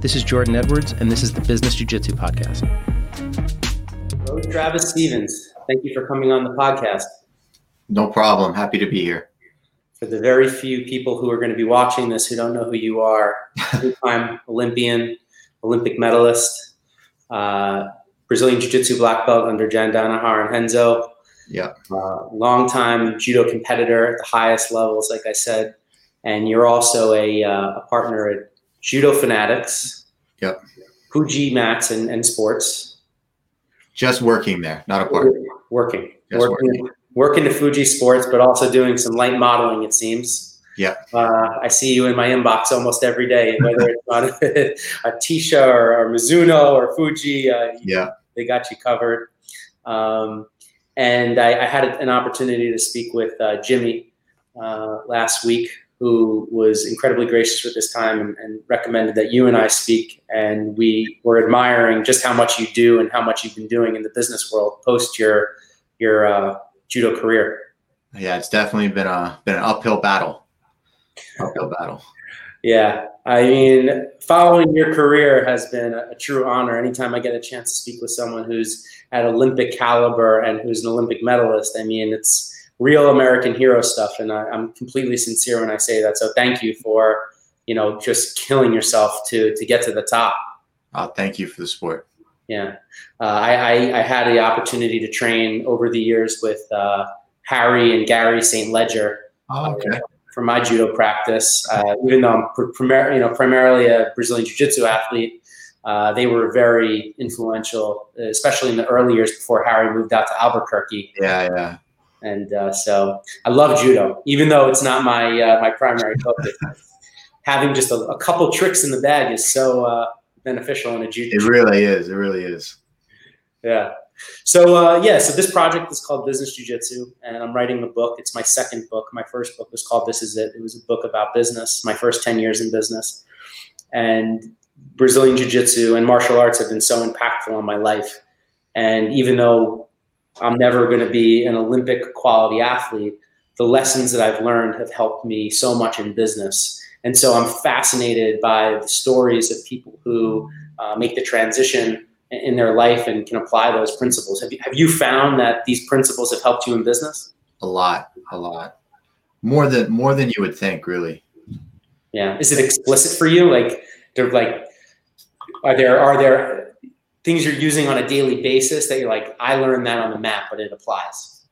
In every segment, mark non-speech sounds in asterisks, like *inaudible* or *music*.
This is Jordan Edwards, and this is the Business Jiu Jitsu Podcast. Hello, Travis Stevens. Thank you for coming on the podcast. No problem. Happy to be here. For the very few people who are going to be watching this who don't know who you are, *laughs* two-time Olympian, Olympic medalist, uh, Brazilian Jiu-Jitsu black belt under John Danaher and Renzo. Yeah. Uh, long-time judo competitor at the highest levels, like I said, and you're also a, uh, a partner at Judo Fanatics. Yep. Fuji Mats and, and Sports. Just working there, not a part. Working. Just working. working. Working to Fuji Sports, but also doing some light modeling, it seems. Yeah. Uh, I see you in my inbox almost every day, whether it's on *laughs* a Tisha or, or Mizuno or Fuji. Uh, Yeah. they got you covered. Um, and I, I had an opportunity to speak with uh, Jimmy uh, last week, who was incredibly gracious with his time and, and recommended that you and I speak. And we were admiring just how much you do and how much you've been doing in the business world post your your uh, judo career. Yeah, it's definitely been a been an uphill battle. Uphill battle. Yeah, I mean, following your career has been a, a true honor. Anytime I get a chance to speak with someone who's at Olympic caliber and who's an Olympic medalist, I mean, it's real American hero stuff, and I, I'm completely sincere when I say that. So, thank you for you know just killing yourself to to get to the top. Oh, thank you for the support. Yeah, uh, I, I I had the opportunity to train over the years with uh, Harry and Gary St. Ledger Oh, okay. for my judo practice. Uh, even though I'm pr- primar- you know, primarily a Brazilian jiu-jitsu athlete, uh, they were very influential, especially in the early years before Harry moved out to Albuquerque. Yeah, yeah. And uh, so I love judo, even though it's not my uh, my primary focus. Having just a, a couple tricks in the bag is so uh, beneficial in a judo. It really is. It really is. Yeah. So uh, yeah, so this project is called Business Jiu-Jitsu, and I'm writing a book. It's my second book. My first book was called This Is It. It was a book about business. My first ten years in business, and Brazilian Jiu-Jitsu and martial arts have been so impactful on my life. And even though I'm never going to be an Olympic quality athlete, the lessons that I've learned have helped me so much in business. And so I'm fascinated by the stories of people who uh, make the transition in their life and can apply those principles. Have you, have you found that these principles have helped you in business? A lot, a lot. More than more than you would think, really. Yeah. Is it explicit for you? Like, they're like, are there are there things you're using on a daily basis that you're like, I learned that on the map, but it applies.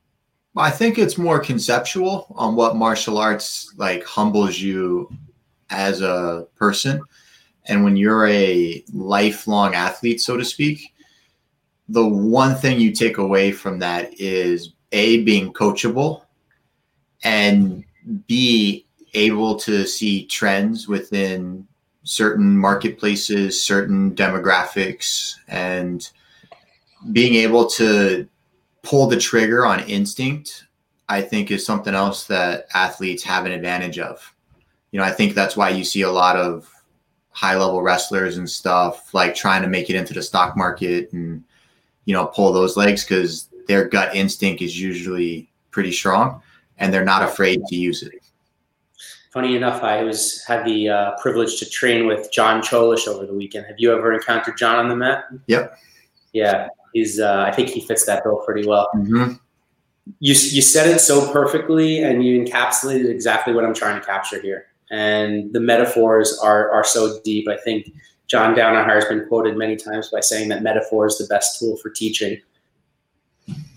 I think it's more conceptual on what martial arts like humbles you as a person. And when you're a lifelong athlete, so to speak, the one thing you take away from that is A, being coachable, and B, able to see trends within certain marketplaces, certain demographics, and being able to pull the trigger on instinct, I think is something else that athletes have an advantage of. You know, I think that's why you see a lot of high level wrestlers and stuff like trying to make it into the stock market and, you know, pull those legs because their gut instinct is usually pretty strong and they're not afraid to use it. Funny enough, I was had the uh, privilege to train with John Cholish over the weekend. Have you ever encountered John on the mat? Yep. Yeah, he's. Uh, I think he fits that bill pretty well. Mm-hmm. You you said it so perfectly, and you encapsulated exactly what I'm trying to capture here. And the metaphors are are so deep. I think John Danaher has been quoted many times by saying that metaphor is the best tool for teaching.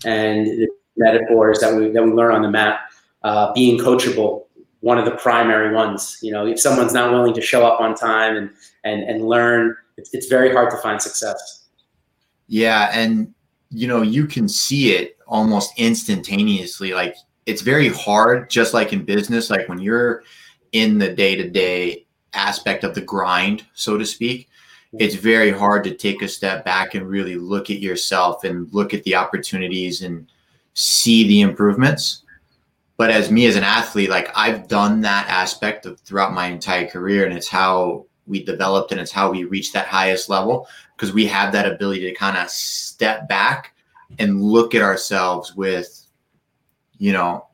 And the metaphors that we that we learn on the mat, uh, being coachable, one of the primary ones. You know, if someone's not willing to show up on time and and and learn, it's, it's very hard to find success. Yeah, and you know, you can see it almost instantaneously. Like it's very hard, just like in business, like when you're in the day-to-day aspect of the grind, so to speak, it's very hard to take a step back and really look at yourself and look at the opportunities and see the improvements. But as me as an athlete, like I've done that aspect of throughout my entire career, and it's how we developed and it's how we reached that highest level because we have that ability to kind of step back and look at ourselves with, you know,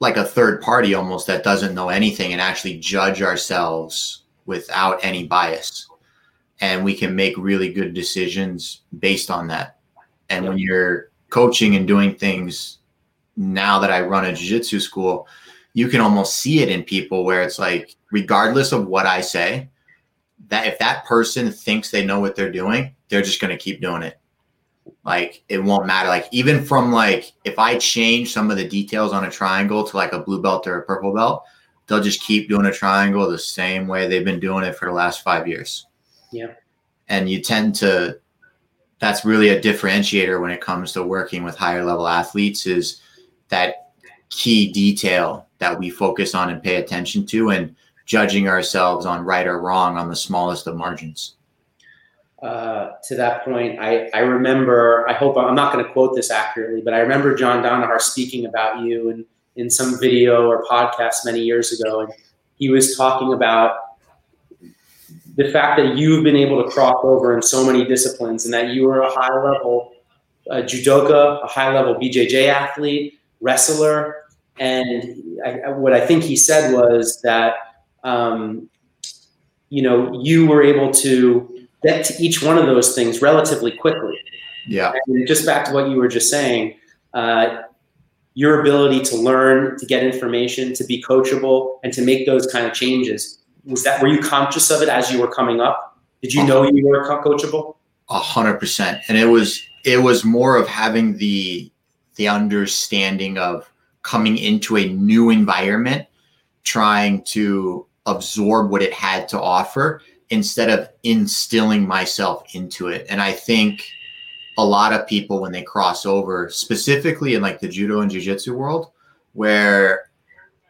like a third party almost that doesn't know anything and actually judge ourselves without any bias. And we can make really good decisions based on that. And when you're coaching and doing things now that I run a jiu-jitsu school, you can almost see it in people where it's like, regardless of what I say, that if that person thinks they know what they're doing, they're just going to keep doing it. Like it won't matter. Like even from like if I change some of the details on a triangle to like a blue belt or a purple belt, they'll just keep doing a triangle the same way they've been doing it for the last five years. Yeah. And you tend to that's really a differentiator when it comes to working with higher level athletes is that key detail that we focus on and pay attention to and judging ourselves on right or wrong on the smallest of margins. Uh, to that point, I, I remember, I hope I'm not going to quote this accurately, but I remember John Danaher speaking about you in, in some video or podcast many years ago. And he was talking about the fact that you've been able to cross over in so many disciplines and that you were a high level uh, judoka, a high level BJJ athlete, wrestler. And I, what I think he said was that, um, you know, you were able to get to each one of those things relatively quickly. Yeah. And just back to what you were just saying, uh, your ability to learn, to get information, to be coachable, and to make those kind of changes. Was that were you conscious of it as you were coming up? Did you know you were coachable? A hundred percent, and it was it was more of having the the understanding of coming into a new environment, trying to absorb what it had to offer, instead of instilling myself into it. And I think a lot of people, when they cross over, specifically in like the judo and jujitsu world, where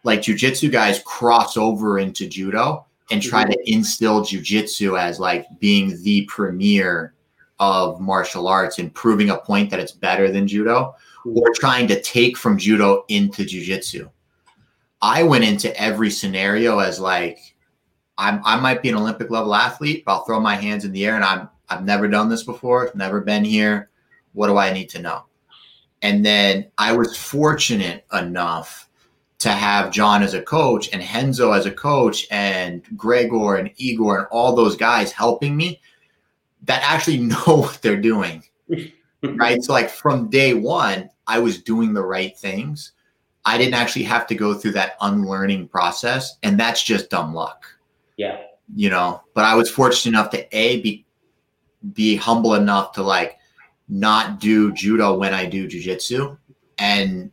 like jujitsu guys cross over into judo and try to mm-hmm. instill jujitsu as like being the premier of martial arts and proving a point that it's better than judo or trying to take from judo into jujitsu. I went into every scenario as like I'm, I might be an Olympic level athlete, but I'll throw my hands in the air and I'm I've never done this before, never been here. What do I need to know? And then I was fortunate enough to have John as a coach and Henzo as a coach and Gregor and Igor and all those guys helping me that actually *laughs* know what they're doing. *laughs* right. So, like from day one, I was doing the right things. I didn't actually have to go through that unlearning process. And that's just dumb luck. Yeah. You know, but I was fortunate enough to a be be humble enough to like not do judo when I do jujitsu, and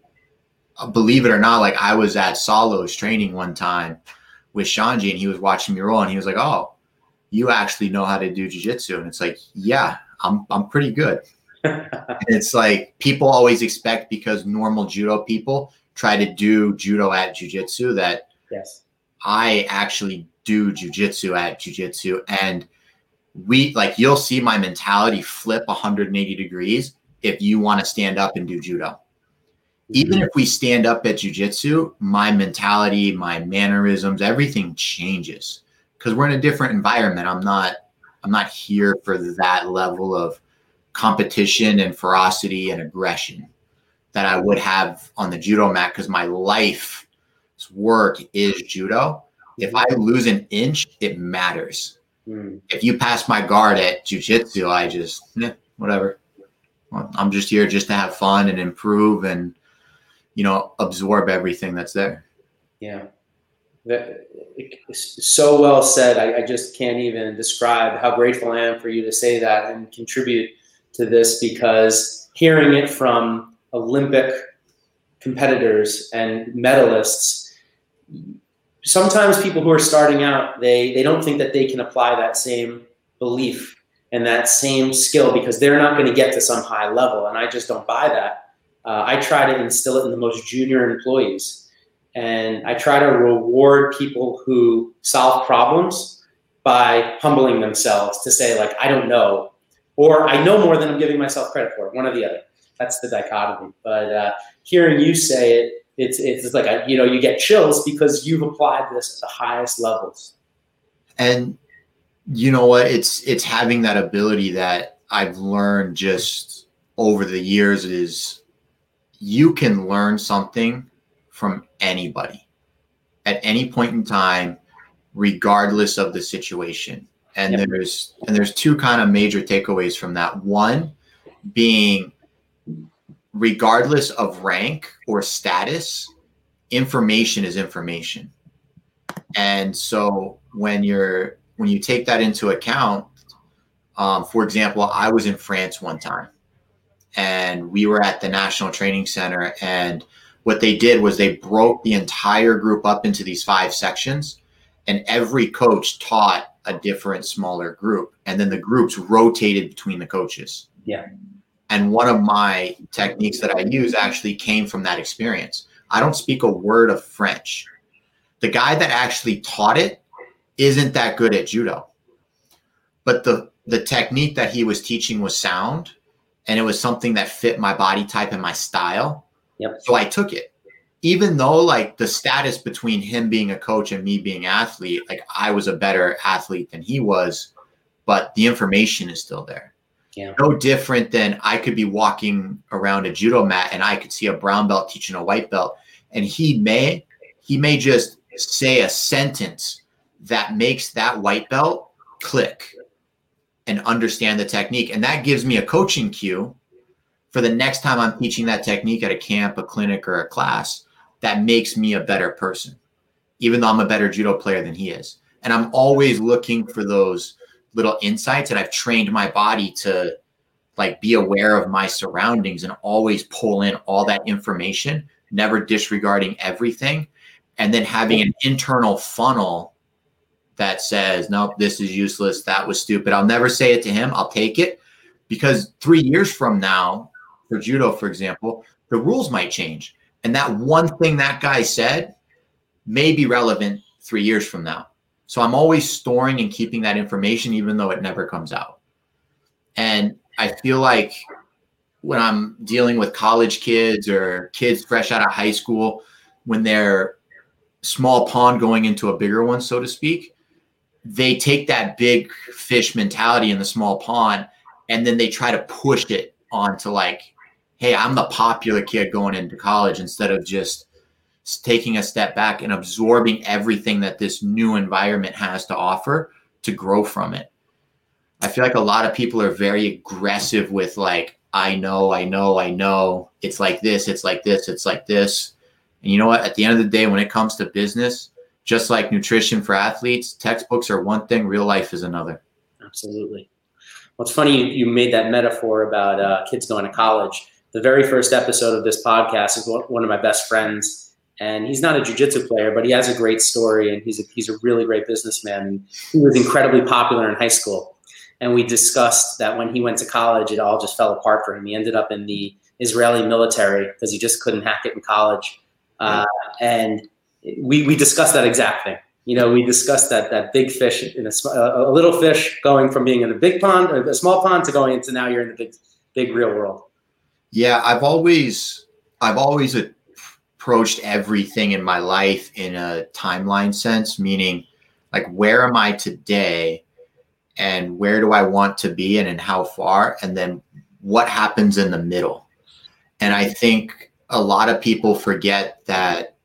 uh, believe it or not, like I was at Saulo's training one time with Xande, and he was watching me roll, and he was like, "Oh, you actually know how to do jujitsu," and it's like, "Yeah, I'm I'm pretty good." It's like people always expect because normal judo people try to do judo at jujitsu that yes I actually do jujitsu at jujitsu. And we like you'll see my mentality flip 180 degrees if you want to stand up and do judo. Even if we stand up at jujitsu, my mentality, my mannerisms, everything changes because we're in a different environment. I'm not I'm not here for that level of competition and ferocity and aggression that I would have on the judo mat because my life's work is judo if I lose an inch, it matters. Mm. If you pass my guard at jujitsu, I just eh, whatever. I'm just here just to have fun and improve and you know absorb everything that's there. Yeah, that, so well said. I, I just can't even describe how grateful I am for you to say that and contribute to this because hearing it from Olympic competitors and medalists sometimes people who are starting out they they don't think that they can apply that same belief and that same skill because they're not going to get to some high level and i just don't buy that. Uh, i try to instill it in the most junior employees and i try to reward people who solve problems by humbling themselves to say like i don't know or i know more than i'm giving myself credit for one or the other that's the dichotomy but uh, hearing you say it it's it's like a, you know you get chills because you've applied this at the highest levels. And you know what? It's it's having that ability that I've learned just over the years is you can learn something from anybody at any point in time regardless of the situation. And Yep. there's and there's two kind of major takeaways from that. One being regardless of rank or status, information is information. And so when you're when you take that into account, um, for example, I was in France one time, and we were at the National Training Center, and what they did was they broke the entire group up into these five sections, and every coach taught a different smaller group, and then the groups rotated between the coaches. Yeah. And one of my techniques that I use actually came from that experience. I don't speak a word of French. The guy that actually taught it isn't that good at judo. But the the technique that he was teaching was sound and it was something that fit my body type and my style. Yep. So I took it. Even though like the status between him being a coach and me being athlete, like I was a better athlete than he was, but the information is still there. Yeah. No different than I could be walking around a judo mat and I could see a brown belt teaching a white belt and he may he may just say a sentence that makes that white belt click and understand the technique and that gives me a coaching cue for the next time I'm teaching that technique at a camp, a clinic or a class that makes me a better person even though I'm a better judo player than he is. And I'm always looking for those little insights and I've trained my body to like be aware of my surroundings and always pull in all that information, never disregarding everything and then having an internal funnel that says, nope, this is useless. That was stupid. I'll never say it to him. I'll take it because three years from now, for judo, for example, the rules might change. And that one thing that guy said may be relevant three years from now. So I'm always storing and keeping that information, even though it never comes out. And I feel like when I'm dealing with college kids or kids fresh out of high school, when they're small pond going into a bigger one, so to speak, they take that big fish mentality in the small pond and then they try to push it onto like, hey, I'm the popular kid going into college instead of just taking a step back and absorbing everything that this new environment has to offer to grow from it. I feel like a lot of people are very aggressive with like, I know, I know, I know. It's like this, it's like this, it's like this. And you know what? At the end of the day, when it comes to business, just like nutrition for athletes, textbooks are one thing, real life is another. Absolutely. Well, it's funny you, made that metaphor about uh, kids going to college. The very first episode of this podcast is one, of my best friends, and he's not a jujitsu player, but he has a great story, and he's a, he's a really great businessman. And he was incredibly popular in high school, and we discussed that when he went to college, it all just fell apart for him. He ended up in the Israeli military because he just couldn't hack it in college, uh, and we we discussed that exact thing. You know, we discussed that that big fish in a, a a little fish going from being in a big pond or a small pond to going into now you're in the big big real world. Yeah, I've always I've always approached everything in my life in a timeline sense, meaning like where am I today and where do I want to be and in how far and then what happens in the middle. And I think a lot of people forget that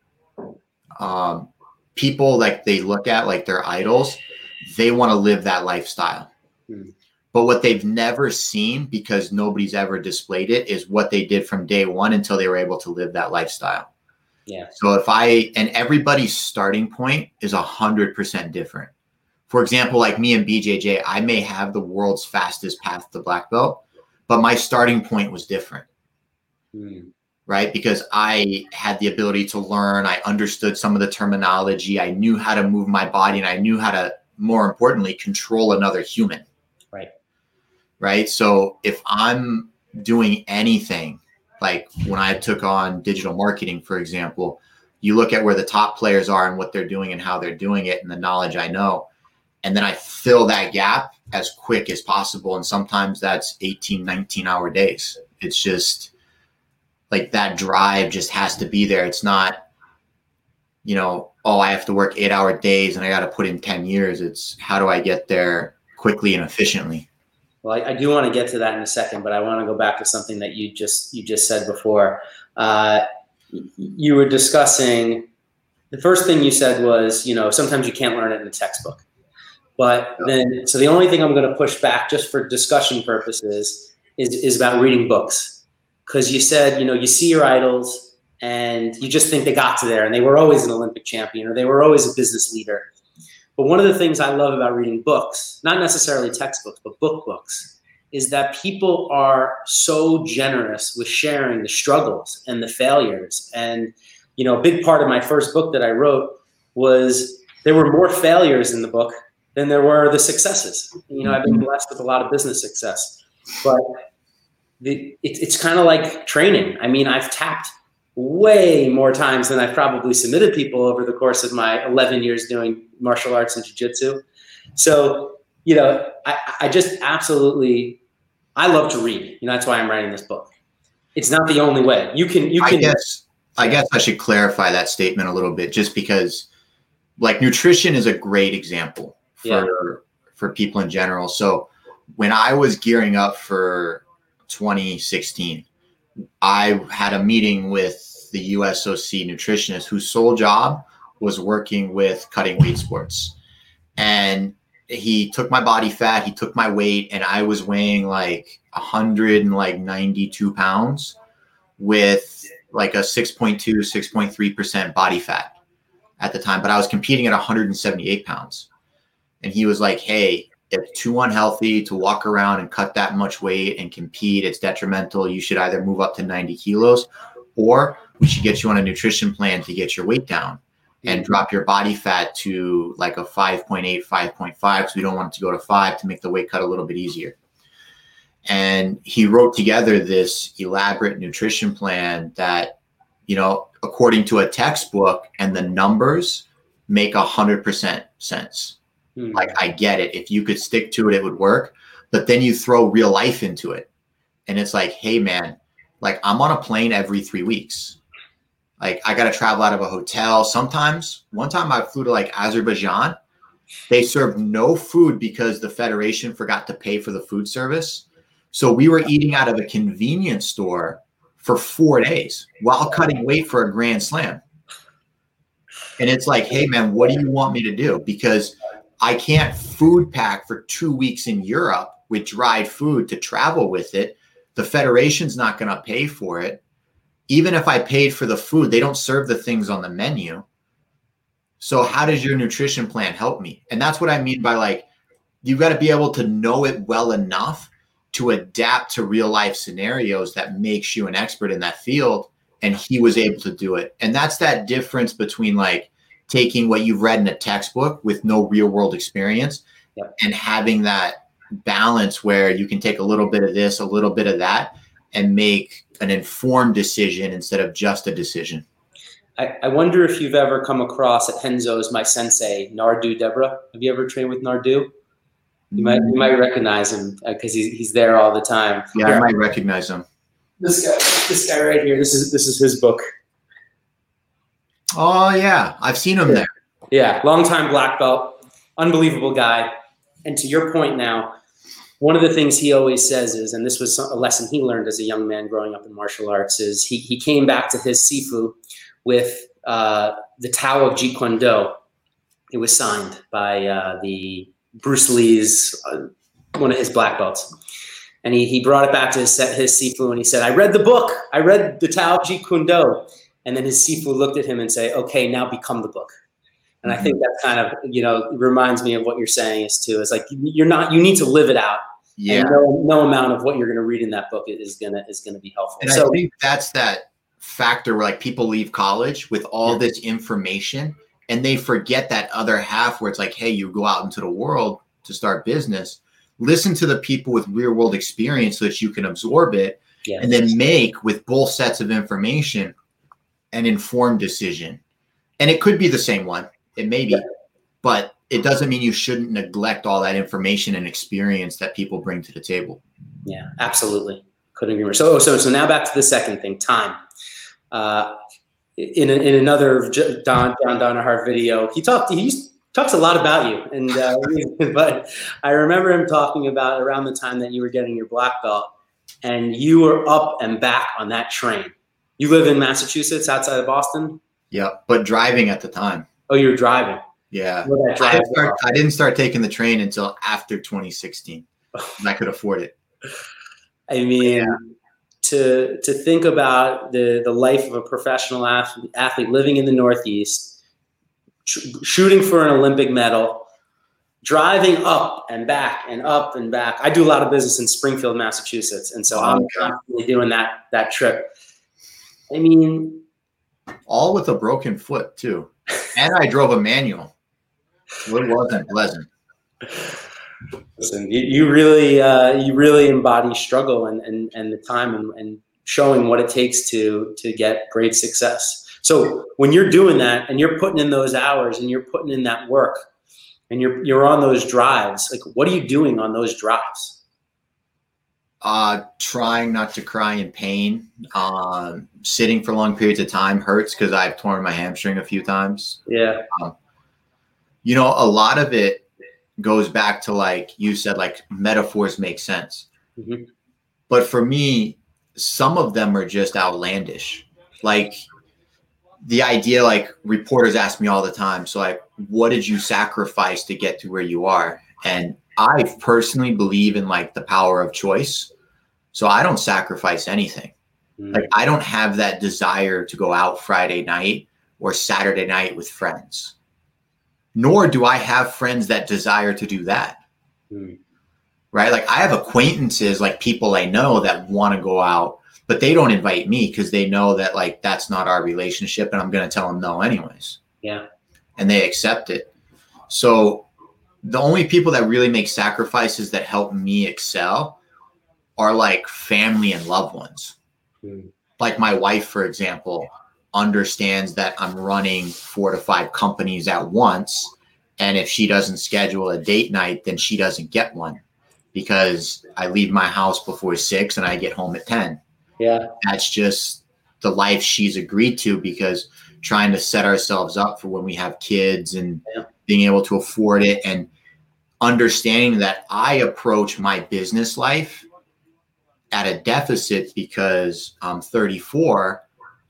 um, people like they look at like their idols, they want to live that lifestyle. Hmm. But what they've never seen because nobody's ever displayed it is what they did from day one until they were able to live that lifestyle. Yeah. So if I and everybody's starting point is a hundred percent different. For example, like me and BJJ, I may have the world's fastest path to black belt, but my starting point was different Hmm. right? Because I had the ability to learn, I understood some of the terminology, I knew how to move my body, and I knew how to, more importantly, control another human. Right. So if I'm doing anything, like when I took on digital marketing, for example, you look at where the top players are and what they're doing and how they're doing it and the knowledge I know. And then I fill that gap as quick as possible. And sometimes that's 18, 19 hour days. It's just, like that drive just has to be there. It's not, you know, oh, I have to work eight hour days and I got to put in 10 years. It's how do I get there quickly and efficiently? Well, I, I do want to get to that in a second, but I want to go back to something that you just you just said before. Uh, you were discussing the first thing you said was, you know, sometimes you can't learn it in a textbook. But then, so the only thing I'm going to push back just for discussion purposes is, is about reading books. Because you said, you know, you see your idols and you just think they got to there and they were always an Olympic champion or they were always a business leader. But one of the things I love about reading books, not necessarily textbooks, but book books, is that people are so generous with sharing the struggles and the failures. And, you know, a big part of my first book that I wrote was there were more failures in the book than there were the successes. You know, I've been mm-hmm. blessed with a lot of business success, but the, it, it's kind of like training. I mean, I've tapped way more times than I've probably submitted people over the course of my 11 years doing martial arts and jiu-jitsu. So, you know, I, I just absolutely, I love to read. You know, that's why I'm writing this book. It's not the only way. You can, you can. I guess, I guess I should clarify that statement a little bit, just because, like, nutrition is a great example for yeah. for people in general. So, when I was gearing up for 2016, I had a meeting with the USOC nutritionist whose sole job was working with cutting weight sports. And he took my body fat, he took my weight, and I was weighing like 192 pounds with like a 6.2, 6.3% body fat at the time. But I was competing at 178 pounds. And he was like, hey, it's too unhealthy to walk around and cut that much weight and compete. It's detrimental. You should either move up to 90 kilos or we should get you on a nutrition plan to get your weight down and drop your body fat to like a 5.8, 5.5. So we don't want it to go to five to make the weight cut a little bit easier. And he wrote together this elaborate nutrition plan that, you know, according to a textbook and the numbers make a hundred percent sense. Hmm. Like I get it. If you could stick to it, it would work. But then you throw real life into it. And it's like, hey man, like I'm on a plane every three weeks. Like I gotta travel out of a hotel. Sometimes one time I flew to like Azerbaijan. They served no food because the Federation forgot to pay for the food service. So we were eating out of a convenience store for four days while cutting weight for a grand slam. And it's like, hey man, what do you want me to do? Because I can't food pack for two weeks in Europe with dried food to travel with it. The federation's not going to pay for it. Even if I paid for the food, they don't serve the things on the menu. So, how does your nutrition plan help me? And that's what I mean by like, you've got to be able to know it well enough to adapt to real life scenarios that makes you an expert in that field. And he was able to do it. And that's that difference between like, taking what you've read in a textbook with no real world experience yep. and having that balance where you can take a little bit of this, a little bit of that, and make an informed decision instead of just a decision. I, I wonder if you've ever come across at Renzo's my sensei, Nardu Debra. Have you ever trained with Nardu? You might you might recognize him because uh, he's, he's there all the time. Yeah, here. I might recognize him. This guy, this guy right here. This is this is his book. Oh yeah, I've seen him there. Yeah, long time black belt, unbelievable guy. And to your point now, one of the things he always says is, and this was a lesson he learned as a young man growing up in martial arts, is he, he came back to his Sifu with uh, the Tao of Jeet Kune Do. It was signed by uh, the Bruce Lee's, uh, one of his black belts. And he, he brought it back to his, his Sifu and he said, I read the book. I read the Tao of Jeet Kune Do and then his sifu looked at him and say, "Okay, now become the book." And I mm-hmm. think that kind of you know reminds me of what you're saying is too. Is like you're not you need to live it out. Yeah. No, no, amount of what you're going to read in that book is gonna is gonna be helpful. And so, I think that's that factor where like people leave college with all yeah. this information and they forget that other half where it's like, hey, you go out into the world to start business. Listen to the people with real world experience so that you can absorb it yeah. and then make with both sets of information an informed decision. And it could be the same one. It may be, yeah. but it doesn't mean you shouldn't neglect all that information and experience that people bring to the table. Yeah, absolutely. Couldn't agree more. So, so, so now back to the second thing, time. Uh, in, a, in another Don John Danaher video, he talked. He talks a lot about you, and uh, *laughs* but I remember him talking about around the time that you were getting your black belt, and you were up and back on that train you live in Massachusetts, outside of Boston. Yeah, but driving at the time. Oh, you're driving. Yeah. I didn't, start, I didn't start taking the train until after 2016. and I could afford it. *laughs* I mean, to to think about the the life of a professional athlete, athlete living in the Northeast, sh- shooting for an Olympic medal, driving up and back and up and back. I do a lot of business in Springfield, Massachusetts, and so oh, I'm Okay. constantly doing that that trip. I mean, All with a broken foot, too. And I drove a manual. It wasn't pleasant. listen, you, you really uh, you really embody struggle and and, and the time and, and showing what it takes to to get great success. So when you're doing that and you're putting in those hours and you're putting in that work and you're you're on those drives, like what are you doing on those drives? Uh, trying not to cry in pain. Um, sitting for long periods of time hurts because I've torn my hamstring a few times. Yeah, You know, a lot of it goes back to like you said, like metaphors make sense. Mhm. But for me, some of them are just outlandish. Like the idea, like reporters ask me all the time. So, like, what did you sacrifice to get to where you are? And I personally believe in like the power of choice. So I don't sacrifice anything. Mm. Like I don't have that desire to go out Friday night or Saturday night with friends. Nor do I have friends that desire to do that. Mm. Right? Like I have acquaintances, like people I know that want to go out, but they don't invite me because they know that like that's not our relationship and I'm going to tell them no anyways. Yeah. And they accept it. So the only people that really make sacrifices that help me excel are like family and loved ones Mm. like my wife, for example, understands that I'm running four to five companies at once. And if she doesn't schedule a date night, then she doesn't get one because I leave my house before six and I get home at 10. Yeah, That's just the life she's agreed to because trying to set ourselves up for when we have kids and Yeah. being able to afford it and understanding that I approach my business life at a deficit because I'm 34.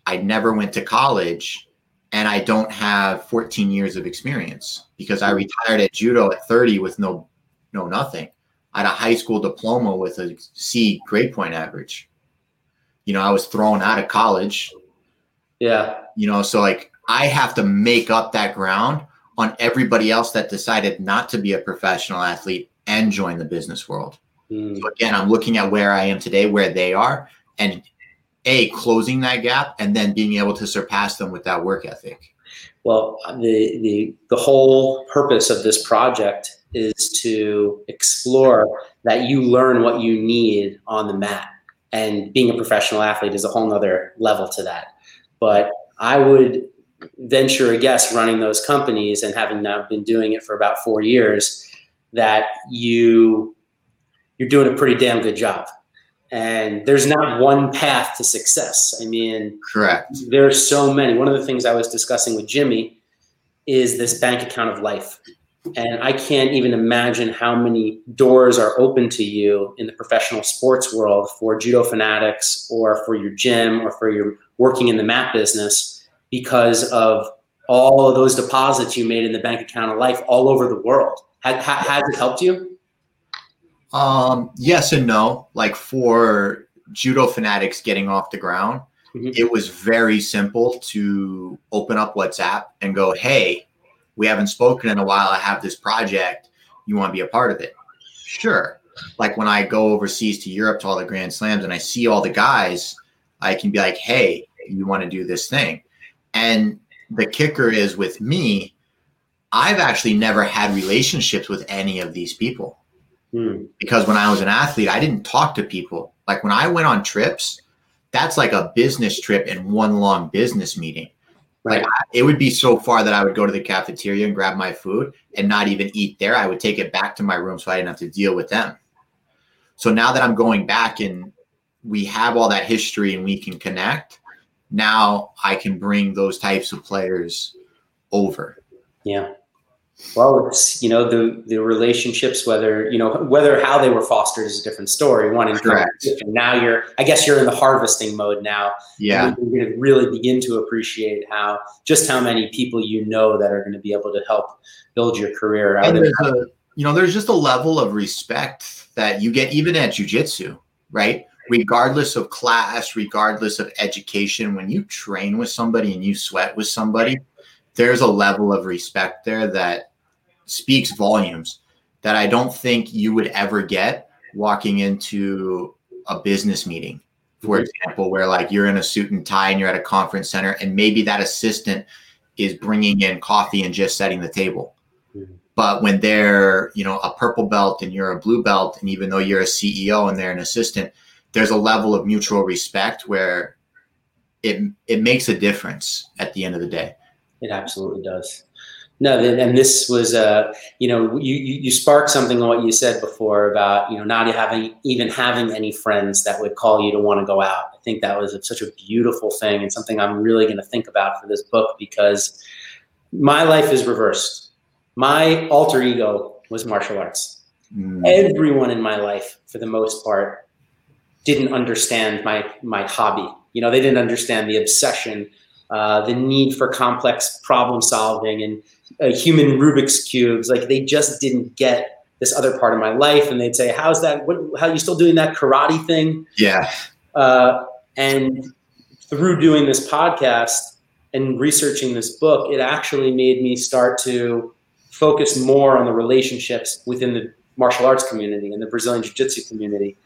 I never went to college and I don't have 14 years of experience because I hmm. retired at judo at 30 with no no nothing. I had a high school diploma with a C grade point average. You know, I was thrown out of college, yeah, you know, so like I have to make up that ground on everybody else that decided not to be a professional athlete and join the business world. Mm. So again, I'm looking at where I am today, where they are, and a closing that gap, and then being able to surpass them with that work ethic. Well, the, the the whole purpose of this project is to explore that you learn what you need on the mat, and being a professional athlete is a whole nother level to that. But I would venture a guess running those companies and having now been doing it for about four years that you you're doing a pretty damn good job. And there's not one path to success. I mean, Correct. there's so many. One of the things I was discussing with Jimmy is this bank account of life. And I can't even imagine how many doors are open to you in the professional sports world for judo fanatics or for your gym or for your working in the mat business because of all of those deposits you made in the bank account of life all over the world. Has, has it helped you? Um, yes and no. Like for judo fanatics getting off the ground, Mhm. it was very simple to open up WhatsApp and go, "Hey, we haven't spoken in a while. I have this project. You want to be a part of it?" Sure. Like when I go overseas to Europe to all the Grand Slams and I see all the guys, I can be like, "Hey, you want to do this thing?" And the kicker is with me, I've actually never had relationships with any of these people Hmm. because when I was an athlete, I didn't talk to people. Like when I went on trips, that's like a business trip and one long business meeting. Like I- it would be so far that I would go to the cafeteria and grab my food and not even eat there. I would take it back to my room so I didn't have to deal with them. So now that I'm going back and we have all that history and we can connect, now I can bring those types of players over. Yeah. Well, it's you know the the relationships, whether you know whether how they were fostered is a different story. One and Correct. now you're, I guess you're in the harvesting mode now. Yeah. you're going to really begin to appreciate how just how many people you know that are going to be able to help build your career out. And a, you know, there's just a level of respect that you get even at jujitsu, right? Regardless of class, regardless of education, when you train with somebody and you sweat with somebody, there's a level of respect there that speaks volumes that I don't think you would ever get walking into a business meeting, for Mhm. example, where like you're in a suit and tie and you're at a conference center and maybe that assistant is bringing in coffee and just setting the table. Mhm. But when they're, you know, a purple belt and you're a blue belt, and even though you're a CEO and they're an assistant, there's a level of mutual respect where it it makes a difference at the end of the day. It absolutely does. No, and this was, uh, you know, you, you you sparked something on what you said before about, you know, not having even having any friends that would call you to want to go out. I think that was such a beautiful thing and something I'm really going to think about for this book because my life is reversed. My alter ego was martial arts. Mm, Everyone in my life, for the most part, didn't understand my my hobby. You know, they didn't understand the obsession, uh, the need for complex problem solving, and uh, human Rubik's cubes. Like they just didn't get this other part of my life, and they'd say, "How's that? What? How are you still doing that karate thing?" yeah, Uh, and through doing this podcast and researching this book, it actually made me start to focus more on the relationships within the martial arts community and the Brazilian Jiu Jitsu community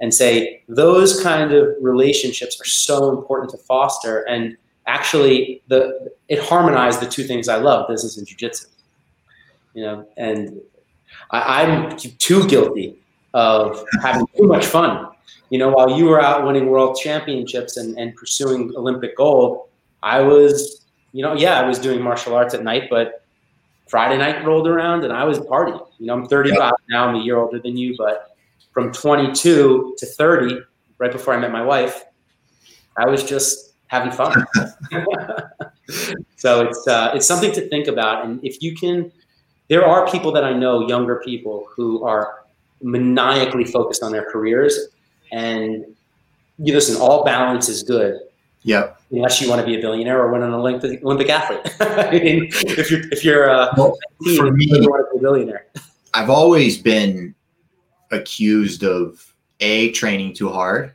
and say those kind of relationships are so important to foster. And actually, the it harmonized the two things I love business and jiu jitsu. You know, and I, I'm too guilty of having too much fun you know, while you were out winning world championships and, and pursuing Olympic gold, I was, you know, yeah, I was doing martial arts at night, but Friday night rolled around and I was partying. You know, I'm 35 now, I'm a year older than you, but from 22 to 30, right before I met my wife, I was just having fun. *laughs* *laughs* so it's uh, it's something to think about, and if you can, there are people that I know, younger people who are maniacally focused on their careers and you listen, all balance is good yep. unless you want to be a billionaire or win an Olympic Olympic athlete. *laughs* I mean, if you're if you're uh, Well, team, for me- you want to be a billionaire. I've always been accused of a training too hard,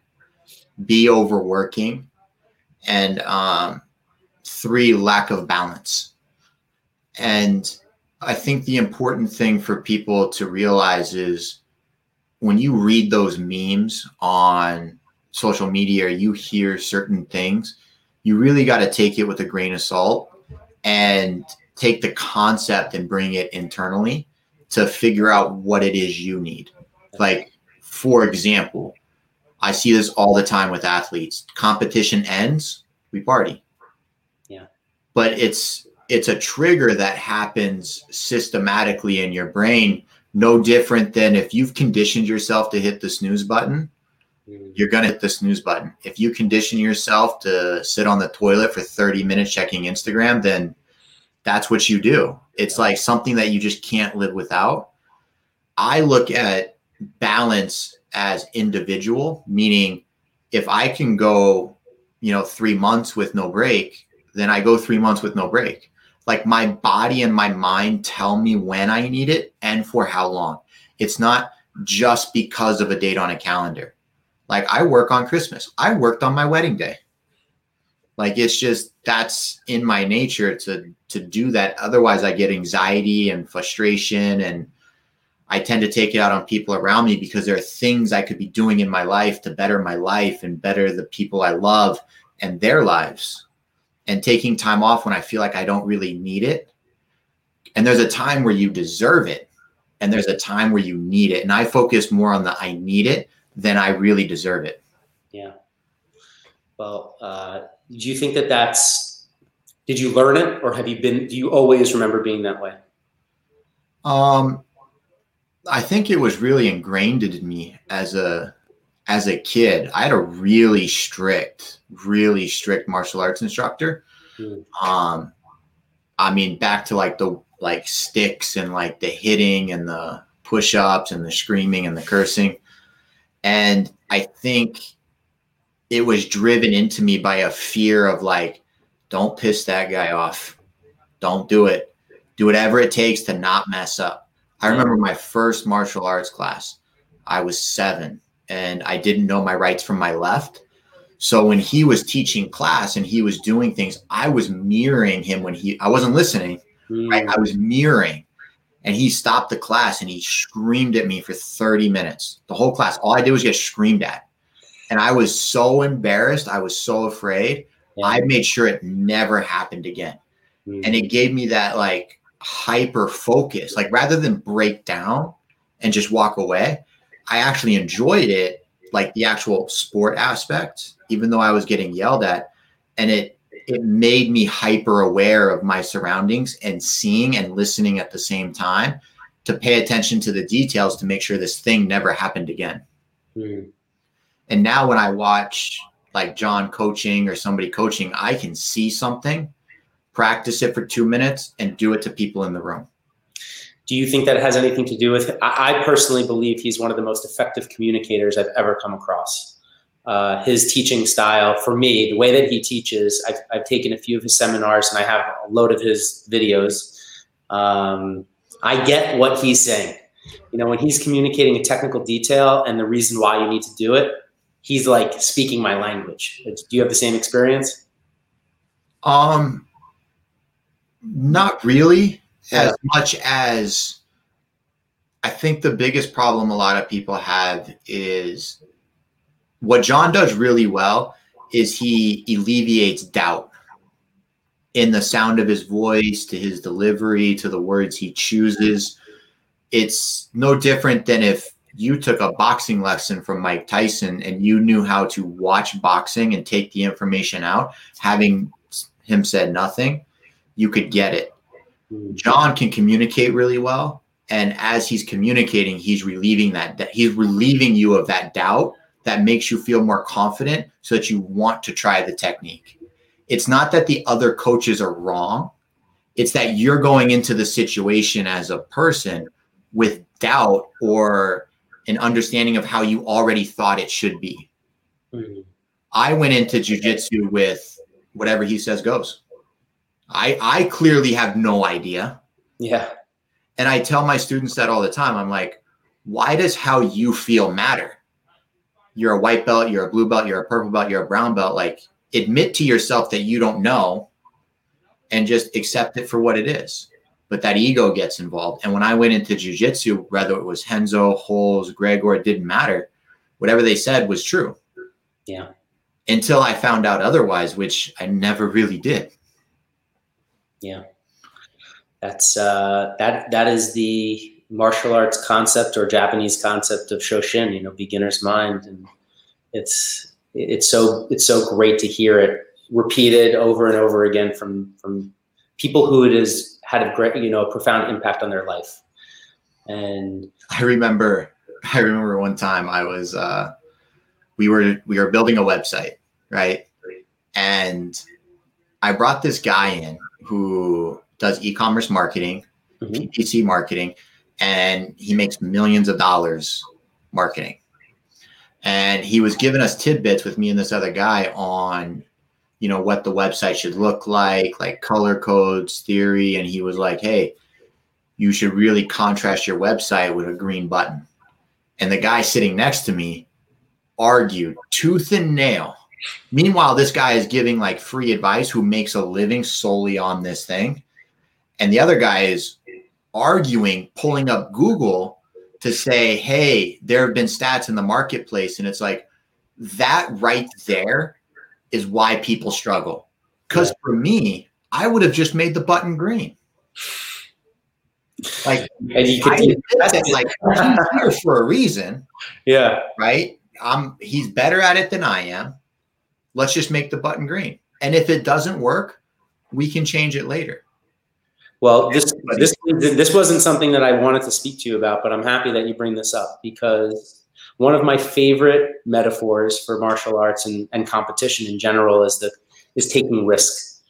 b overworking, and um, three lack of balance. And I think the important thing for people to realize is when you read those memes on social media or you hear certain things, you really got to take it with a grain of salt and take the concept and bring it internally to figure out what it is you need. Like, for example, I see this all the time with athletes. Competition ends, we party. Yeah. But it's it's a trigger that happens systematically in your brain, no different than if you've conditioned yourself to hit the snooze button, mm. you're going to hit the snooze button. If you condition yourself to sit on the toilet for 30 minutes checking Instagram, then that's what you do. It's like something that you just can't live without. I look at balance as individual, meaning if I can go, you know, three months with no break, then I go three months with no break. Like my body and my mind tell me when I need it and for how long. It's not just because of a date on a calendar. Like I work on Christmas. I worked on my wedding day. Like it's just that's in my nature to to do that. Otherwise I get anxiety and frustration and I tend to take it out on people around me because there are things I could be doing in my life to better my life and better the people I love and their lives. And taking time off when I feel like I don't really need it. And there's a time where you deserve it and there's a time where you need it. And I focus more on the I need it than I really deserve it. Yeah. Well, uh, do you think that that's? Did you learn it, or have you been? Do you always remember being that way? Um, I think it was really ingrained in me as a as a kid. I had a really strict, really strict martial arts instructor. Hmm. Um, I mean, back to like the like sticks and like the hitting and the push-ups and the screaming and the cursing. And I think it was driven into me by a fear of like, don't piss that guy off. Don't do it. Do whatever it takes to not mess up. I remember my first martial arts class. I was seven and I didn't know my rights from my left. So when he was teaching class and he was doing things, I was mirroring him when he I wasn't listening. Mm. Right? I was mirroring. And he stopped the class and he screamed at me for 30 minutes. The whole class. All I did was get screamed at. And I was so embarrassed. I was so afraid. Yeah. I made sure it never happened again. Mm. And it gave me that like hyper focus. Like rather than break down and just walk away, I actually enjoyed it, like the actual sport aspect, even though I was getting yelled at. And it it made me hyper aware of my surroundings and seeing and listening at the same time to pay attention to the details to make sure this thing never happened again. Mm. And now when I watch like John coaching or somebody coaching, I can see something, practice it for two minutes, and do it to people in the room. Do you think that has anything to do with? I, personally believe he's one of the most effective communicators I've ever come across. Uh, his teaching style, for me, the way that he teaches, I've, I've, taken a few of his seminars and I have a load of his videos. Um, I get what he's saying. You know, when he's communicating a technical detail and the reason why you need to do it, he's like speaking my language. Do you have the same experience? Um, not really yeah. as much as I think the biggest problem a lot of people have is what John does really well is he alleviates doubt in the sound of his voice, to his delivery, to the words he chooses. It's no different than if you took a boxing lesson from Mike Tyson and you knew how to watch boxing and take the information out, having him said nothing, you could get it. John can communicate really well. And as he's communicating, he's relieving that, that he's relieving you of that doubt that makes you feel more confident so that you want to try the technique. It's not that the other coaches are wrong. It's that you're going into the situation as a person with doubt or an understanding of how you already thought it should be. Mm-hmm. I went into jujitsu with whatever he says goes. I I clearly have no idea. Yeah. And I tell my students that all the time. I'm like, why does how you feel matter? You're a white belt, you're a blue belt, you're a purple belt, you're a brown belt. Like, admit to yourself that you don't know and just accept it for what it is but that ego gets involved. And when I went into jujitsu, whether it was Renzo, Rolles, Gregor, it didn't matter. Whatever they said was true. Yeah. Until I found out otherwise, which I never really did. Yeah. That's uh that that is the martial arts concept or Japanese concept of Shoshin, you know, beginner's mind. And it's it's so it's so great to hear it repeated over and over again from from people who it is had a great, you know, a profound impact on their life. And I remember, I remember one time I was, uh, we were, we were building a website, right? And I brought this guy in who does e-commerce marketing, mm-hmm. PPC marketing, and he makes millions of dollars marketing. And he was giving us tidbits with me and this other guy on you know what the website should look like like color codes theory and he was like hey you should really contrast your website with a green button and the guy sitting next to me argued tooth and nail meanwhile this guy is giving like free advice who makes a living solely on this thing and the other guy is arguing pulling up google to say hey there have been stats in the marketplace and it's like that right there is why people struggle. Because yeah. for me, I would have just made the button green. Like, and you could that, like he's here for a reason. *laughs* Yeah. Right. I'm, he's better at it than I am. Let's just make the button green. And if it doesn't work, we can change it later. Well, this this this wasn't something that I wanted to speak to you about, but I'm happy that you bring this up because one of my favorite metaphors for martial arts and, and competition in general is the is taking risk.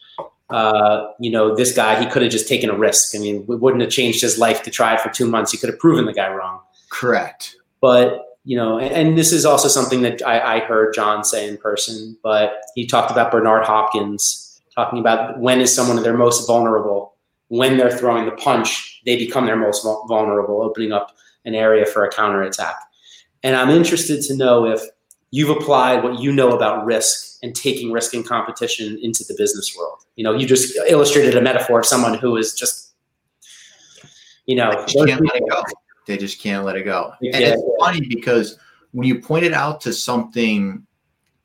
uh, you know, this guy, he could have just taken a risk. I mean, we wouldn't have changed his life to try it for two months. He could have proven the guy wrong. Correct. But you know, and, and this is also something that I, I heard John say in person. But he talked about Bernard Hopkins talking about when is someone their most vulnerable when they're throwing the punch, they become their most vulnerable, opening up an area for a counterattack. And I'm interested to know if you've applied what you know about risk and taking risk in competition into the business world. You know, you just illustrated a metaphor of someone who is just, you know, they can't let it go. They just can't let it go. And it's funny because when you point it out to something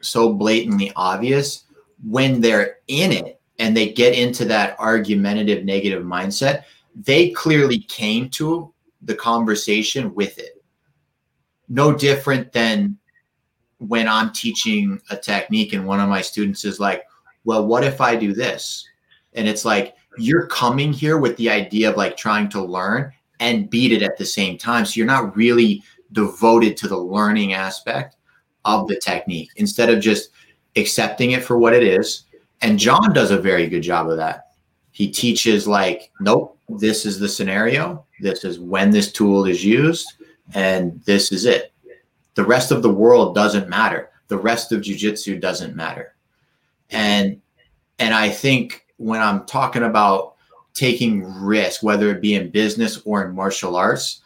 so blatantly obvious, when they're in it and they get into that argumentative negative mindset, they clearly came to the conversation with it. No different than when I'm teaching a technique and one of my students is like, well, what if I do this? And it's like, you're coming here with the idea of like trying to learn and beat it at the same time. So you're not really devoted to the learning aspect of the technique instead of just accepting it for what it is. And John does a very good job of that. He teaches, like, nope, this is the scenario. This is when this tool is used, and this is it. The rest of the world doesn't matter. The rest of jujitsu doesn't matter. And and I think when I'm talking about taking risk, whether it be in business or in martial arts,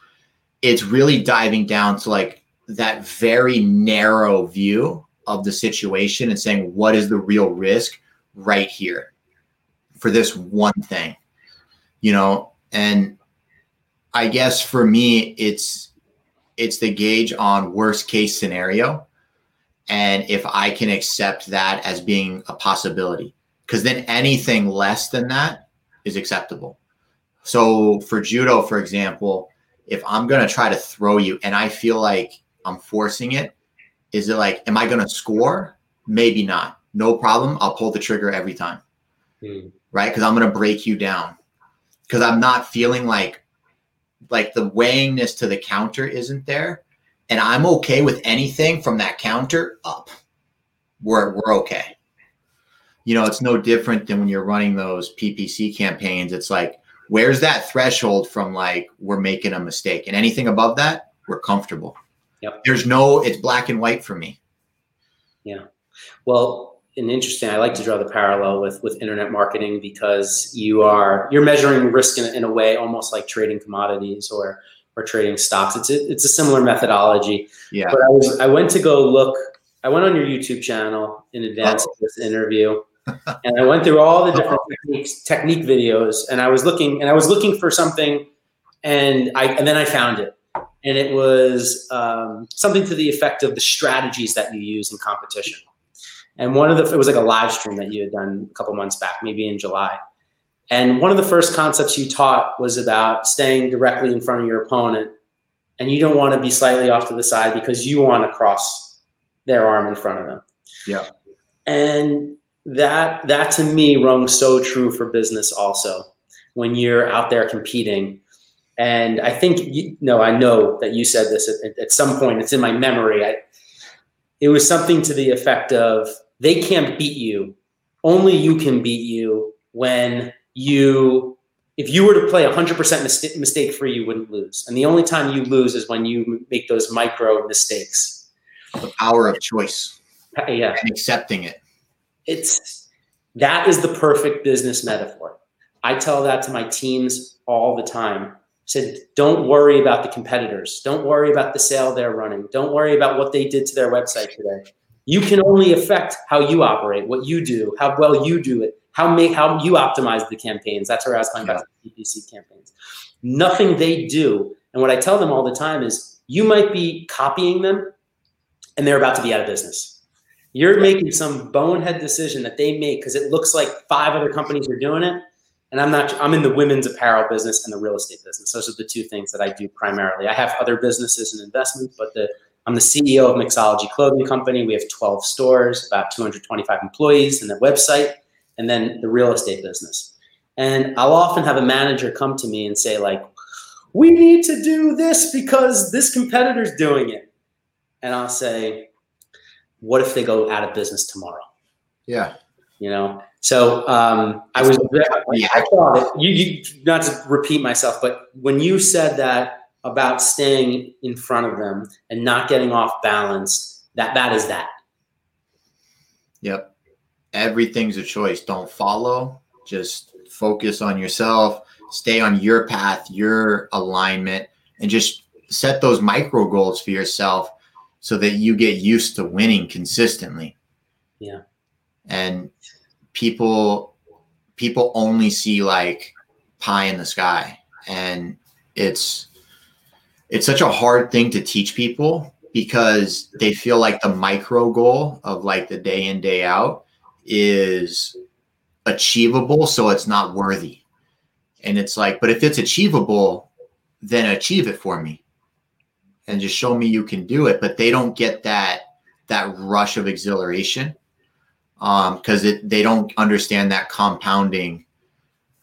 it's really diving down to like that very narrow view of the situation and saying, what is the real risk right here for this one thing? You know, and I guess for me, it's it's the gauge on worst case scenario and if i can accept that as being a possibility because then anything less than that is acceptable so for judo for example if i'm going to try to throw you and i feel like i'm forcing it is it like am i going to score maybe not no problem i'll pull the trigger every time mm. right because i'm going to break you down because i'm not feeling like like the weighingness to the counter isn't there. And I'm okay with anything from that counter up. We're, we're okay. You know, it's no different than when you're running those PPC campaigns. It's like, where's that threshold from like, we're making a mistake? And anything above that, we're comfortable. Yep. There's no, it's black and white for me. Yeah. Well, and interesting. I like to draw the parallel with with internet marketing because you are you're measuring risk in, in a way almost like trading commodities or or trading stocks. It's a, it's a similar methodology. Yeah. But I was I went to go look. I went on your YouTube channel in advance oh. of this interview, and I went through all the different techniques, technique videos, and I was looking and I was looking for something, and I and then I found it, and it was um, something to the effect of the strategies that you use in competition. And one of the, it was like a live stream that you had done a couple months back, maybe in July. And one of the first concepts you taught was about staying directly in front of your opponent. And you don't want to be slightly off to the side because you want to cross their arm in front of them. Yeah. And that, that to me rung so true for business also when you're out there competing. And I think, you know, I know that you said this at, at some point, it's in my memory. I, it was something to the effect of they can't beat you. Only you can beat you when you, if you were to play 100% mis- mistake free, you wouldn't lose. And the only time you lose is when you make those micro mistakes. The power of choice. Uh, yeah. And accepting it. It's, that is the perfect business metaphor. I tell that to my teams all the time said, don't worry about the competitors. Don't worry about the sale they're running. Don't worry about what they did to their website today. You can only affect how you operate, what you do, how well you do it, how make how you optimize the campaigns. That's where I was talking yeah. about the PPC campaigns. Nothing they do, and what I tell them all the time is, you might be copying them, and they're about to be out of business. You're making some bonehead decision that they make because it looks like five other companies are doing it, and I'm not I'm in the women's apparel business and the real estate business. Those are the two things that I do primarily. I have other businesses and investments, but the I'm the CEO of Mixology Clothing Company. We have 12 stores, about 225 employees, and the website, and then the real estate business. And I'll often have a manager come to me and say, like, we need to do this because this competitor's doing it. And I'll say, what if they go out of business tomorrow? Yeah. You know, So um, I was, I thought it, you, you, not to repeat myself, but when you said that about staying in front of them and not getting off balance, that that is that. Yep. Everything's a choice. Don't follow. Just focus on yourself. Stay on your path, your alignment, and just set those micro goals for yourself so that you get used to winning consistently. Yeah. And people people only see like pie in the sky and it's it's such a hard thing to teach people because they feel like the micro goal of like the day in day out is achievable so it's not worthy and it's like but if it's achievable then achieve it for me and just show me you can do it. But they don't get that that rush of exhilaration because um, they don't understand that compounding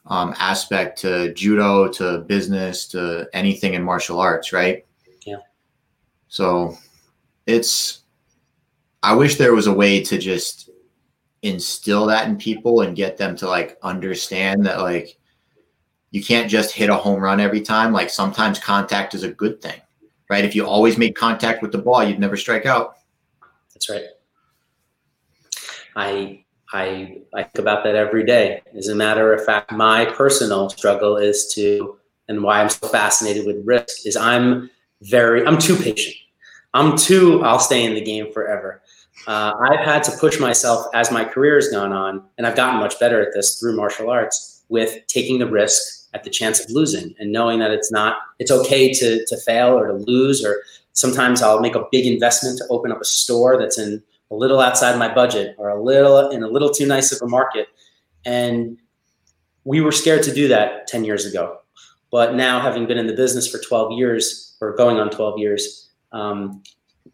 um, aspect to judo to business to anything in martial arts right? Yeah. So it's i wish there was a way to just instill that in people and get them to like understand that like you can't just hit a home run every time. Like sometimes contact is a good thing right if you always make contact with the ball you'd never strike out that's right I I I think about that every day. As a matter of fact, my personal struggle is to, and why I'm so fascinated with risk is I'm very I'm too patient. I'm too I'll stay in the game forever. Uh, I've had to push myself as my career has gone on, and I've gotten much better at this through martial arts with taking the risk at the chance of losing and knowing that it's not it's okay to to fail or to lose or sometimes I'll make a big investment to open up a store that's in a little outside my budget or a little in a little too nice of a market. And we were scared to do that 10 years ago. But now, having been in the business for 12 years or going on 12 years, um,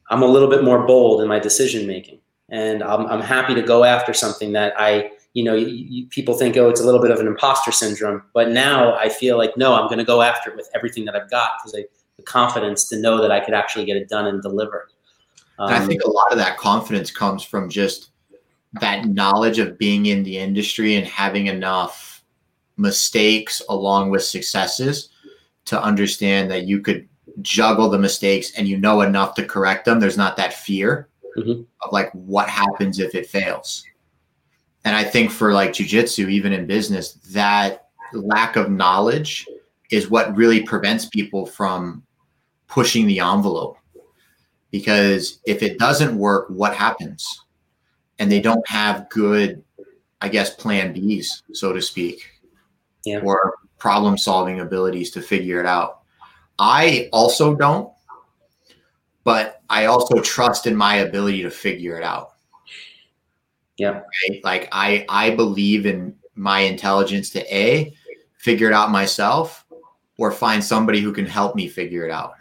I'm a little bit more bold in my decision making. And I'm, I'm happy to go after something that I, you know, you, you, people think, oh, it's a little bit of an imposter syndrome. But now I feel like, no, I'm going to go after it with everything that I've got because I the confidence to know that I could actually get it done and deliver. Um, I think a lot of that confidence comes from just that knowledge of being in the industry and having enough mistakes along with successes to understand that you could juggle the mistakes and you know enough to correct them. There's not that fear mm-hmm. of like what happens if it fails. And I think for like jujitsu, even in business, that lack of knowledge is what really prevents people from pushing the envelope because if it doesn't work, what happens? And they don't have good, I guess, plan Bs, so to speak, yeah. or problem solving abilities to figure it out. I also don't, but I also trust in my ability to figure it out. Yeah. Right? Like I I believe in my intelligence to A, figure it out myself, or find somebody who can help me figure it out.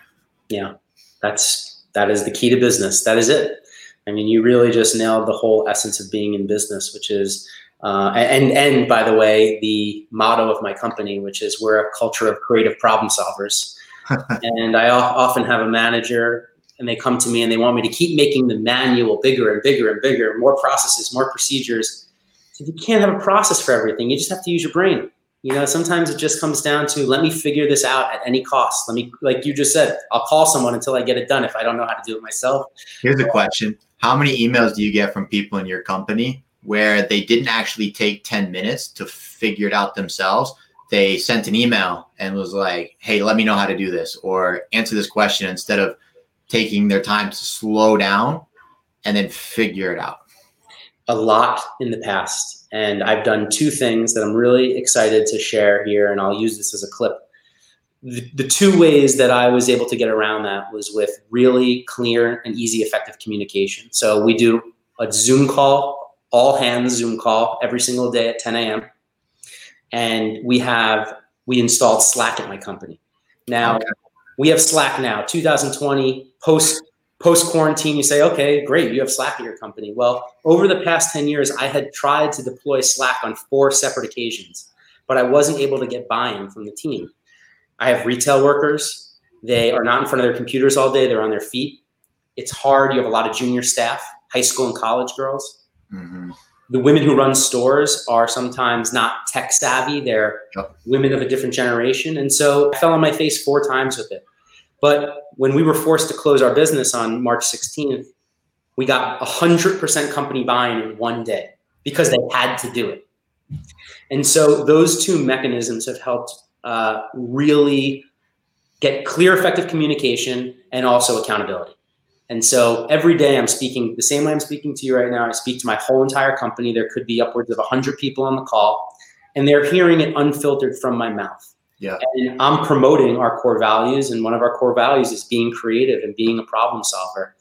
Yeah. That's that is the key to business. That is it. I mean, you really just nailed the whole essence of being in business, which is, uh, and and by the way, the motto of my company, which is we're a culture of creative problem solvers. *laughs* and I often have a manager, and they come to me and they want me to keep making the manual bigger and bigger and bigger, more processes, more procedures. So you can't have a process for everything. You just have to use your brain. You know, sometimes it just comes down to let me figure this out at any cost. Let me, like you just said, I'll call someone until I get it done if I don't know how to do it myself. Here's a question How many emails do you get from people in your company where they didn't actually take 10 minutes to figure it out themselves? They sent an email and was like, hey, let me know how to do this or answer this question instead of taking their time to slow down and then figure it out. A lot in the past and I've done two things that I'm really excited to share here, and I'll use this as a clip. The, the two ways that I was able to get around that was with really clear and easy, effective communication. So we do a Zoom call, all hands Zoom call every single day at 10 a.m. And we have we installed Slack at my company. Now okay. We have Slack now, 2020 post post quarantine, you say, okay, great, you have Slack at your company. Well, over the past 10 years, I had tried to deploy Slack on four separate occasions, but I wasn't able to get buy in from the team. I have retail workers. They are not in front of their computers all day, they're on their feet. It's hard. You have a lot of junior staff, high school and college girls. Mm-hmm. the women who run stores are sometimes not tech savvy. They're Yep. women of a different generation. And so I fell on my face four times with it. But when we were forced to close our business on March 16th, we got 100% company buy-in in one day because they had to do it. And so those two mechanisms have helped uh, really get clear, effective communication and also accountability. And so every day I'm speaking the same way I'm speaking to you right now. I speak to my whole entire company. There could be upwards of 100 people on the call, and they're hearing it unfiltered from my mouth. Yeah. And I'm promoting our core values, and one of our core values is being creative and being a problem solver.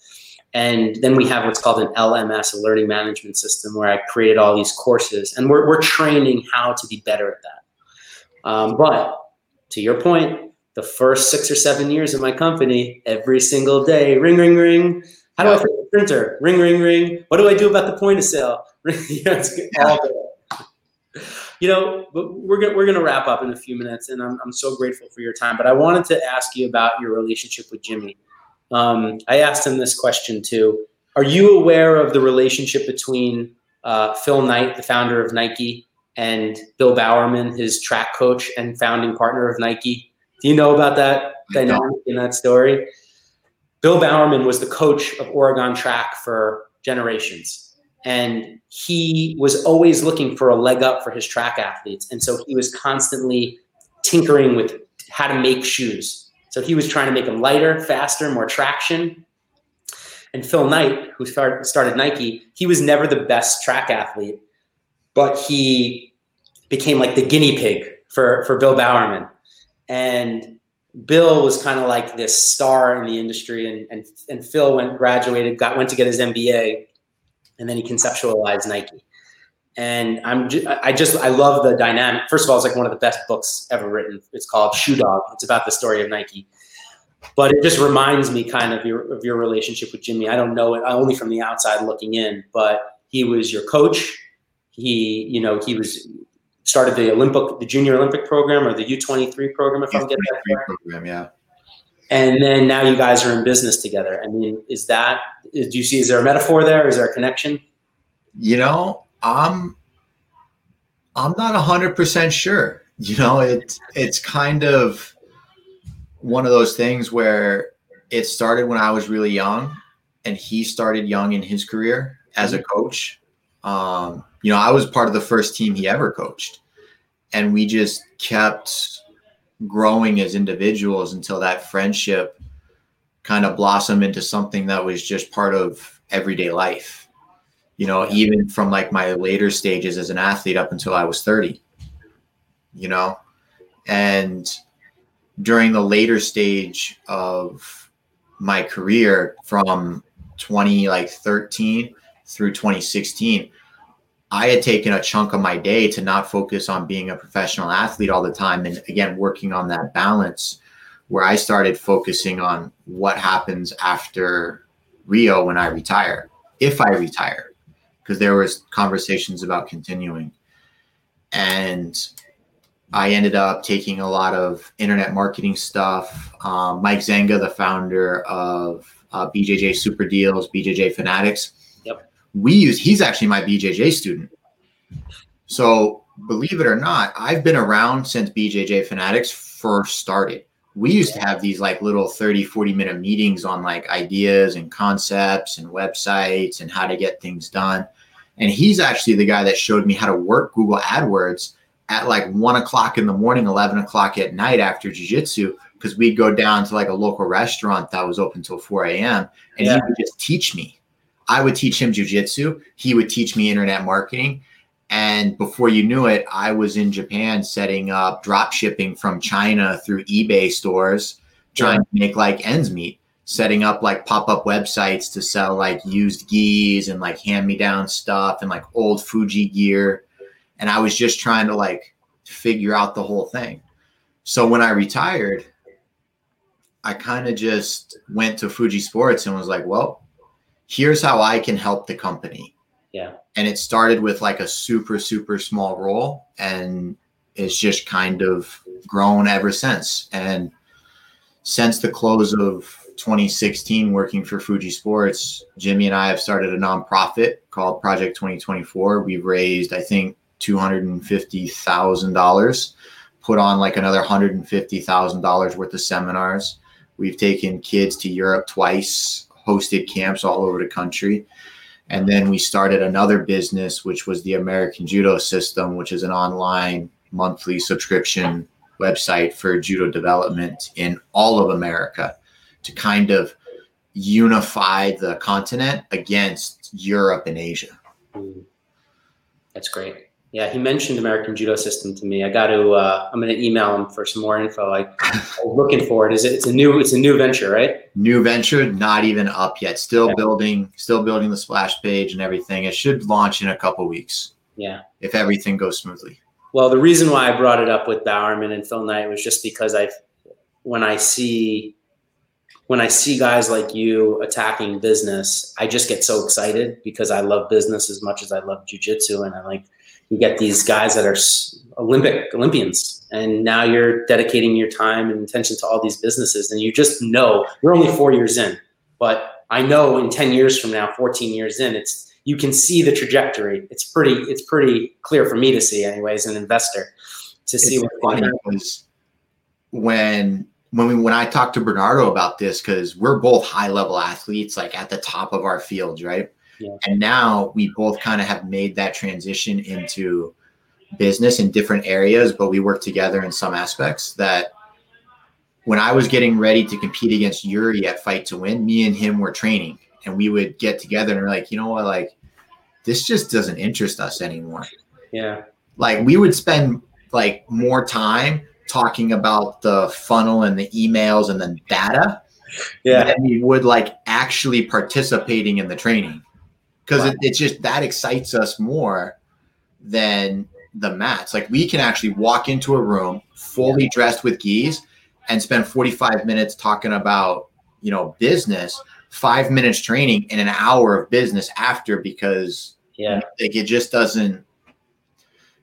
And then we have what's called an LMS, a learning management system, where I created all these courses, and we're, we're training how to be better at that. Um, but to your point, the first six or seven years of my company, every single day, ring, ring, ring. How do I fix the printer? Ring, ring, ring. What do I do about the point of sale? *laughs* know, it's all. You know, but we're gonna, we're going to wrap up in a few minutes, and I'm, I'm so grateful for your time. But I wanted to ask you about your relationship with Jimmy. Um, I asked him this question too. Are you aware of the relationship between uh, Phil Knight, the founder of Nike, and Bill Bowerman, his track coach and founding partner of Nike? Do you know about that dynamic in that story? Bill Bowerman was the coach of Oregon track for generations. And he was always looking for a leg up for his track athletes. And so he was constantly tinkering with how to make shoes. So he was trying to make them lighter, faster, more traction. And Phil Knight, who started, Nike, he was never the best track athlete, but he became like the guinea pig for, for Bill Bowerman and Bill was kind of like this star in the industry, and and and Phil went graduated, got went to get his MBA, and then he conceptualized Nike. And I'm ju- I just I love the dynamic. First of all, it's like one of the best books ever written. It's called Shoe Dog. It's about the story of Nike. But it just reminds me kind of your of your relationship with Jimmy. I don't know it uh, only from the outside looking in, but he was your coach. He, you know, he was started the Olympic, the junior Olympic program or the U23 program, if I'm getting that correct. program, yeah. And then now you guys are in business together. I mean, is that, do you see, is there a metaphor there? Is there a connection? You know, I'm I'm not hundred percent sure. You know, it's it's kind of one of those things where it started when I was really young, and he started young in his career as a coach. Um, you know, I was part of the first team he ever coached, and we just kept growing as individuals until that friendship kind of blossomed into something that was just part of everyday life. You know, even from like my later stages as an athlete up until I was 30. You know, and during the later stage of my career from 20 like 13 through 2016 I had taken a chunk of my day to not focus on being a professional athlete all the time and again working on that balance where I started focusing on what happens after Rio when I retire if I retire because there was conversations about continuing. And I ended up taking a lot of internet marketing stuff. Um, Mike Zenga the founder of uh, BJJ Super Deals BJJ Fanatics we use he's actually my BJJ student. So believe it or not, I've been around since BJJ Fanatics first started. We used to have these like little 30, 40 minute meetings on like ideas and concepts and websites and how to get things done. And he's actually the guy that showed me how to work Google AdWords at like one o'clock in the morning, 11 o'clock at night after jujitsu, because we'd go down to like a local restaurant that was open till 4 a.m. and Yeah. he would just teach me. I would teach him jujitsu. He would teach me internet marketing. And before you knew it, I was in Japan setting up drop shipping from China through eBay stores, trying to make like ends meet, setting up like pop up websites to sell like used gis and like hand me down stuff and like old Fuji gear. And I was just trying to like figure out the whole thing. So when I retired, I kind of just went to Fuji Sports and was like, well, here's how I can help the company. Yeah. And it started with like a super, super small role. And it's just kind of grown ever since. And since the close of 2016 working for Fuji Sports, Jimmy and I have started a nonprofit called Project 2024. We've raised, I think, $250,000, put on like another $150,000 worth of seminars. We've taken kids to Europe twice, hosted camps all over the country. And then we started another business, which was the American Judo System, which is an online monthly subscription website for judo development in all of America to kind of unify the continent against Europe and Asia. That's great. Yeah, he mentioned American Judo System to me. I got to. Uh, I'm going to email him for some more info. I, I'm looking for it. Is it? It's a new. It's a new venture, right? New venture, not even up yet. Still yeah. building. Still building the splash page and everything. It should launch in a couple weeks. Yeah. If everything goes smoothly. Well, the reason why I brought it up with Bowerman and Phil Knight was just because I, when I see, when I see guys like you attacking business, I just get so excited because I love business as much as I love jujitsu, and I like you get these guys that are Olympic Olympians, and now you're dedicating your time and attention to all these businesses, and you just know you're only four years in, but I know in ten years from now, fourteen years in, it's you can see the trajectory. It's pretty it's pretty clear for me to see, anyway, as an investor, to see it's what was when when we when I talked to Bernardo about this because we're both high level athletes, like at the top of our fields, right? Yeah. And now we both kind of have made that transition into business in different areas, but we work together in some aspects that when I was getting ready to compete against Yuri at Fight to Win, me and him were training and we would get together and we're like, you know what, like this just doesn't interest us anymore. Yeah. Like we would spend like more time talking about the funnel and the emails and the data. Yeah. Than we would like actually participating in the training because wow. it, it's just that excites us more than the mats. Like we can actually walk into a room fully yeah. dressed with gis and spend 45 minutes talking about, you know, business, five minutes training and an hour of business after because yeah, like it just doesn't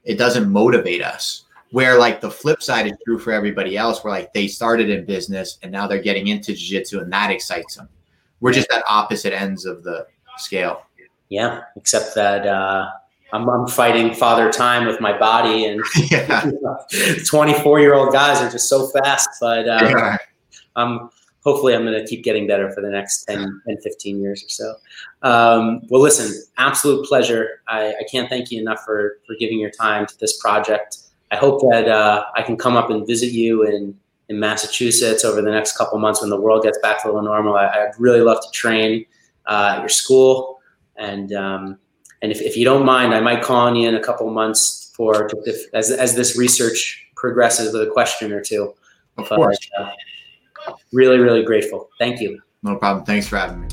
it doesn't motivate us. Where like the flip side is true for everybody else, where like they started in business and now they're getting into jiu-jitsu and that excites them. We're just at opposite ends of the scale. Yeah, except that uh, I'm, I'm fighting father time with my body, and *laughs* *laughs* 24 year old guys are just so fast. But uh, yeah. I'm hopefully I'm going to keep getting better for the next 10, 10 15 years or so. Um, well, listen, absolute pleasure. I, I, can't thank you enough for for giving your time to this project. I hope that uh, I can come up and visit you in in Massachusetts over the next couple months when the world gets back to a little normal. I, would really love to train uh, at your school. And um, and if, if you don't mind, I might call on you in a couple months for if, as as this research progresses with a question or two. Of course. uh, really, really grateful. Thank you. No problem. Thanks for having me.